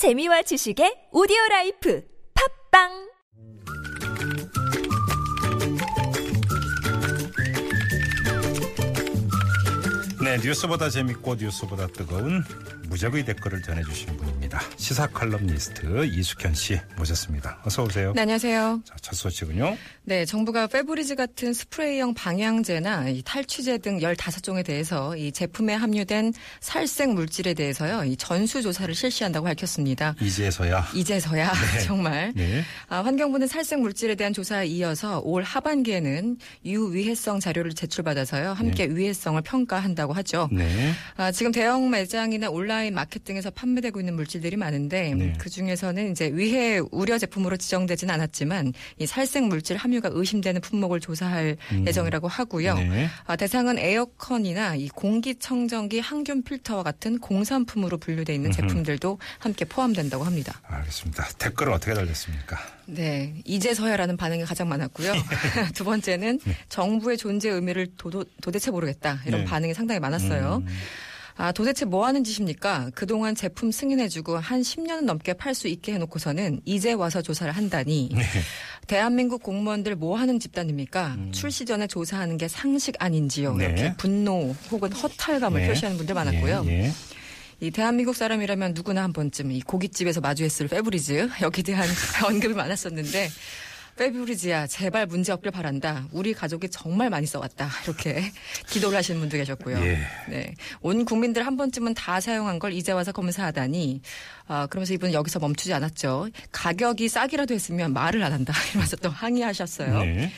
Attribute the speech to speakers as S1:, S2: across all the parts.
S1: 재미와 지식의 오디오 라이프. 팟빵
S2: 네, 뉴스보다 재밌고 뉴스보다 뜨거운 무적의 댓글을 전해주신 분입니다. 시사 칼럼니스트 이숙현 씨 모셨습니다. 어서 오세요.
S3: 네, 안녕하세요.
S2: 자, 첫 소식은요.
S3: 네, 정부가 페브리즈 같은 스프레이형 방향제나 이 탈취제 등 15종에 대해서 이 제품에 함유된 살생 물질에 대해서요, 이 전수 조사를 실시한다고 밝혔습니다.
S2: 이제서야.
S3: 이제서야 정말
S2: 네.
S3: 아, 환경부는 살생 물질에 대한 조사에 이어서 올 하반기에는 유위해성 자료를 제출받아서요 함께 위해성을 평가한다고 하죠.
S2: 네.
S3: 아, 지금 대형 매장이나 온라인 마켓 등에서 판매되고 있는 물질들이 많은데
S2: 네.
S3: 그 중에서는 이제 위해 우려 제품으로 지정되지는 않았지만 이 살생 물질 함유가 의심되는 품목을 조사할 예정이라고 하고요.
S2: 음. 네.
S3: 아, 대상은 에어컨이나 이 공기청정기 항균 필터와 같은 공산품으로 분류돼 있는 제품들도 함께 포함된다고 합니다.
S2: 알겠습니다. 댓글은 어떻게 달렸습니까?
S3: 네, 이제서야라는 반응이 가장 많았고요. 두 번째는 정부의 존재 의미를 도, 도대체 모르겠다 이런
S2: 네.
S3: 반응이 상당히 많았어요. 아, 도대체 뭐 하는 짓입니까? 그동안 제품 승인해주고 한 10년은 넘게 팔 수 있게 해놓고서는 이제 와서 조사를 한다니.
S2: 네.
S3: 대한민국 공무원들 뭐 하는 집단입니까? 출시 전에 조사하는 게 상식 아닌지요?
S2: 음. 네.
S3: 이렇게 분노 혹은 허탈감을
S2: 네.
S3: 표시하는 분들 많았고요. 이 대한민국 사람이라면 누구나 한 번쯤 이 고깃집에서 마주했을 페브리즈 여기에 대한 언급이 많았었는데 페브리즈야 제발 문제 없길 바란다. 우리 가족이 정말 많이 써왔다. 이렇게 기도를 하시는 분도 계셨고요.
S2: 예.
S3: 네, 온 국민들 한 번쯤은 다 사용한 걸 이제 와서 검사하다니. 아, 그러면서 이분은 여기서 멈추지 않았죠. 가격이 싸기라도 했으면 말을 안 한다. 이러면서 또 항의하셨어요.
S2: 네.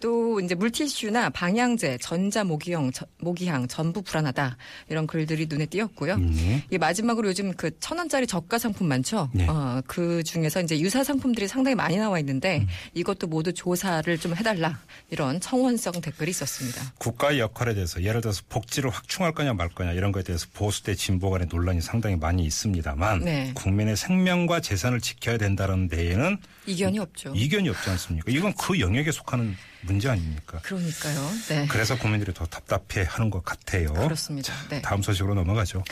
S3: 또 이제 물티슈나 방향제, 전자 모기형, 저- 모기향 전부 불안하다 이런 글들이 눈에 띄었고요.
S2: 네.
S3: 이 마지막으로 요즘 그 천 원짜리 저가 상품 많죠.
S2: 네.
S3: 어, 그 중에서 이제 유사 상품들이 상당히 많이 나와 있는데
S2: 음.
S3: 이것도 모두 조사를 좀 해달라 이런 청원성 댓글이 있었습니다.
S2: 국가의 역할에 대해서 예를 들어서 복지를 확충할 거냐 말 거냐 이런 거에 대해서 보수 대 진보 간의 논란이 상당히 많이 있습니다만
S3: 네.
S2: 국민의 생명과 재산을 지켜야 된다는 데에는
S3: 이견이 없죠.
S2: 이견이 없지 않습니까? 이건 그 영역에 속하는 문제 아닙니까?
S3: 그러니까요. 네.
S2: 그래서 국민들이 더 답답해 하는 것 같아요.
S3: 그렇습니다.
S2: 자,
S3: 네.
S2: 다음 소식으로 넘어가죠.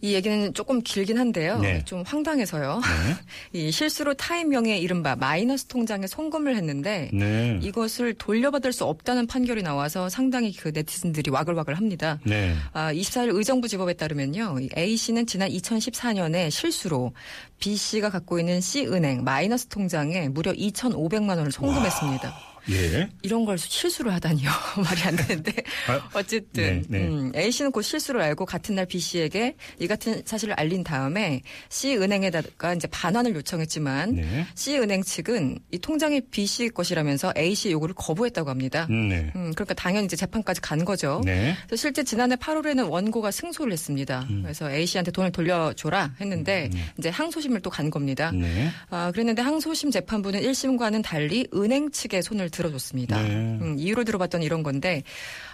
S3: 이 얘기는 조금 길긴 한데요.
S2: 네.
S3: 좀 황당해서요. 이 실수로 타인명의 이른바 마이너스 통장에 송금을 했는데
S2: 네.
S3: 이것을 돌려받을 수 없다는 판결이 나와서 상당히 그 네티즌들이 와글와글 합니다.
S2: 네.
S3: 아, 24일 의정부 지법에 따르면요. 이 A 씨는 지난 2014년에 실수로 B 씨가 갖고 있는 C 은행 마이너스 통장에 무려 2,500만 원을 송금했습니다.
S2: 예.
S3: 이런 걸 실수를 하다니요. 말이 안 되는데.
S2: 아,
S3: 어쨌든
S2: 네, 네.
S3: 음, A 씨는 곧 실수를 알고 같은 날 B 씨에게 이 같은 사실을 알린 다음에 C 은행에다가 이제 반환을 요청했지만
S2: 네.
S3: C 은행 측은 이 통장이 B 씨 것이라면서 A 씨 요구를 거부했다고 합니다.
S2: 음, 네.
S3: 음, 그러니까 당연히 이제 재판까지 간 거죠.
S2: 네.
S3: 그래서 실제 지난해 8월에는 원고가 승소를 했습니다.
S2: 음.
S3: 그래서 A 씨한테 돈을 돌려줘라 했는데 이제 항소심을 또 간 겁니다.
S2: 네.
S3: 아, 그랬는데 항소심 재판부는 1심과는 달리 은행 측의 손을 들 어줬습니다.
S2: 네.
S3: 음, 이유를 들어봤더니 이런 건데,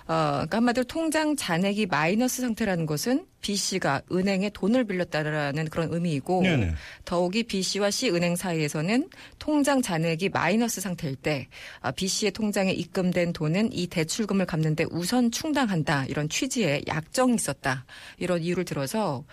S3: 어, 그러니까 한마디로 통장 잔액이 마이너스 상태라는 것은 B 씨가 은행에 돈을 빌렸다라는 그런 의미이고,
S2: 네네.
S3: 더욱이 B 씨와 C 은행 사이에서는 통장 잔액이 마이너스 상태일 때 아, B 씨의 통장에 입금된 돈은 이 대출금을 갚는데 우선 충당한다 이런 취지의 약정이 있었다 이런 이유를 들어서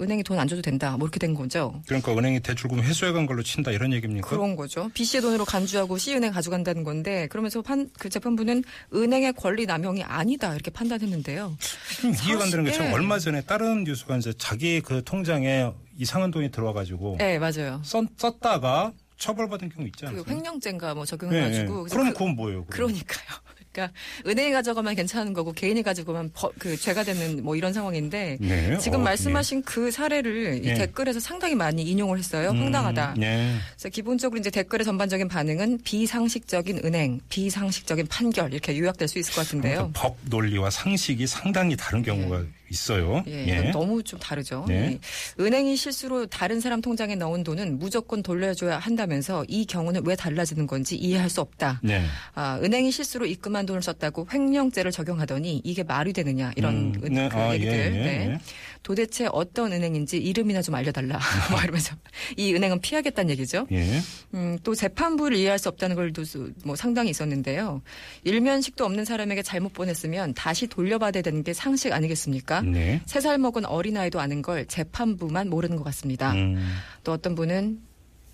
S3: 은행이 돈 안 줘도 된다 뭐 이렇게 된 거죠.
S2: 그러니까 은행이 대출금 회수해 간 걸로 친다 이런 얘기입니까?
S3: 그런 거죠. B 씨의 돈으로 간주하고 C 은행 가져간다는 건데 그러면서 판, 그 재판부는 은행의 권리 남용이 아니다 이렇게 판단했는데요.
S2: 좀 이해가 안 되는 게참
S3: 예.
S2: 얼마 전에 다른 뉴스가 이제 자기 그 통장에 이상한 돈이 들어와가지고
S3: 네 맞아요.
S2: 썼, 썼다가 처벌받은 경우 있지
S3: 그
S2: 않습니까?
S3: 횡령죄인가 뭐
S2: 네,
S3: 적용해가지고
S2: 네.
S3: 그래서
S2: 그럼
S3: 그-
S2: 그건 뭐예요? 그럼?
S3: 그러니까요. 그러니까 은행이 가져가면 괜찮은 거고 개인이 가지고만 버- 그 죄가 되는 뭐 이런 상황인데
S2: 네.
S3: 지금
S2: 어,
S3: 말씀하신 그 사례를 이
S2: 예.
S3: 댓글에서 상당히 많이 인용을 했어요. 황당하다.
S2: 음, 네.
S3: 그래서 기본적으로 이제 댓글의 전반적인 반응은 비상식적인 은행, 비상식적인 판결 이렇게 요약될 수 있을 것 같은데요.
S2: 법 논리와 상식이 상당히 다른 경우가 있어요.
S3: 예, 이건 너무 좀 다르죠.
S2: 네.
S3: 이 은행이 실수로 다른 사람 통장에 넣은 돈은 무조건 돌려줘야 한다면서 이 경우는 왜 달라지는 건지 이해할 수 없다.
S2: 네.
S3: 아, 은행이 실수로 입금한 돈을 썼다고 횡령죄를 적용하더니 이게 말이 되느냐 이런
S2: 음,
S3: 은-
S2: 네.
S3: 그
S2: 아, 예,
S3: 얘기들.
S2: 예,
S3: 네.
S2: 예.
S3: 도대체 어떤 은행인지 이름이나 좀 알려달라. 뭐 이러면서 이 은행은 피하겠다는 얘기죠.
S2: 예.
S3: 음, 또 재판부를 이해할 수 없다는 걸도 뭐 상당히 있었는데요. 일면식도 없는 사람에게 잘못 보냈으면 다시 돌려받아야 되는 게 상식 아니겠습니까?
S2: 네.
S3: 세살 먹은 어린아이도 아는 걸 재판부만 모르는 것 같습니다.
S2: 음,
S3: 또 어떤 분은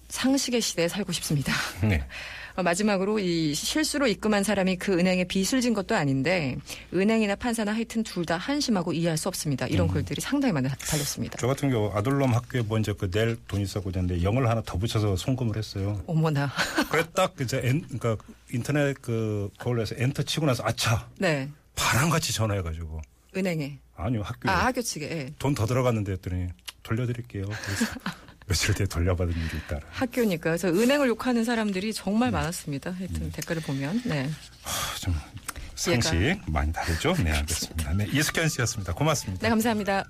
S3: 상식의 시대에 살고 싶습니다.
S2: 네.
S3: 어, 마지막으로 이 실수로 입금한 사람이 그 은행에 빚을 진 것도 아닌데 은행이나 판사나 하여튼 둘 다 한심하고 이해할 수 없습니다. 이런 글들이 상당히 많이 다- 달렸습니다.
S2: 저 같은 경우 아들놈 학교에 먼저 그 낼 돈 있었고 했는데 영을 하나 더 붙여서 송금을 했어요.
S3: 어머나.
S2: 그래 딱 이제 엔, 그러니까 인터넷 그 해서 엔터 치고 나서 아차
S3: 네.
S2: 바람같이 전화해가지고
S3: 은행에.
S2: 아니요 학교에
S3: 아, 학교 측에. 예.
S2: 돈더 들어갔는데 했더니 돌려드릴게요. 그래서 며칠 뒤에 돌려받은 일이 있다.
S3: 학교니까. 그래서 은행을 욕하는 사람들이 정말
S2: 네.
S3: 많았습니다. 하여튼 댓글을 보면. 네.
S2: 아, 좀 상식 많이 다르죠? 네 알겠습니다. 네 이숙현 씨였습니다. 고맙습니다.
S3: 네, 감사합니다.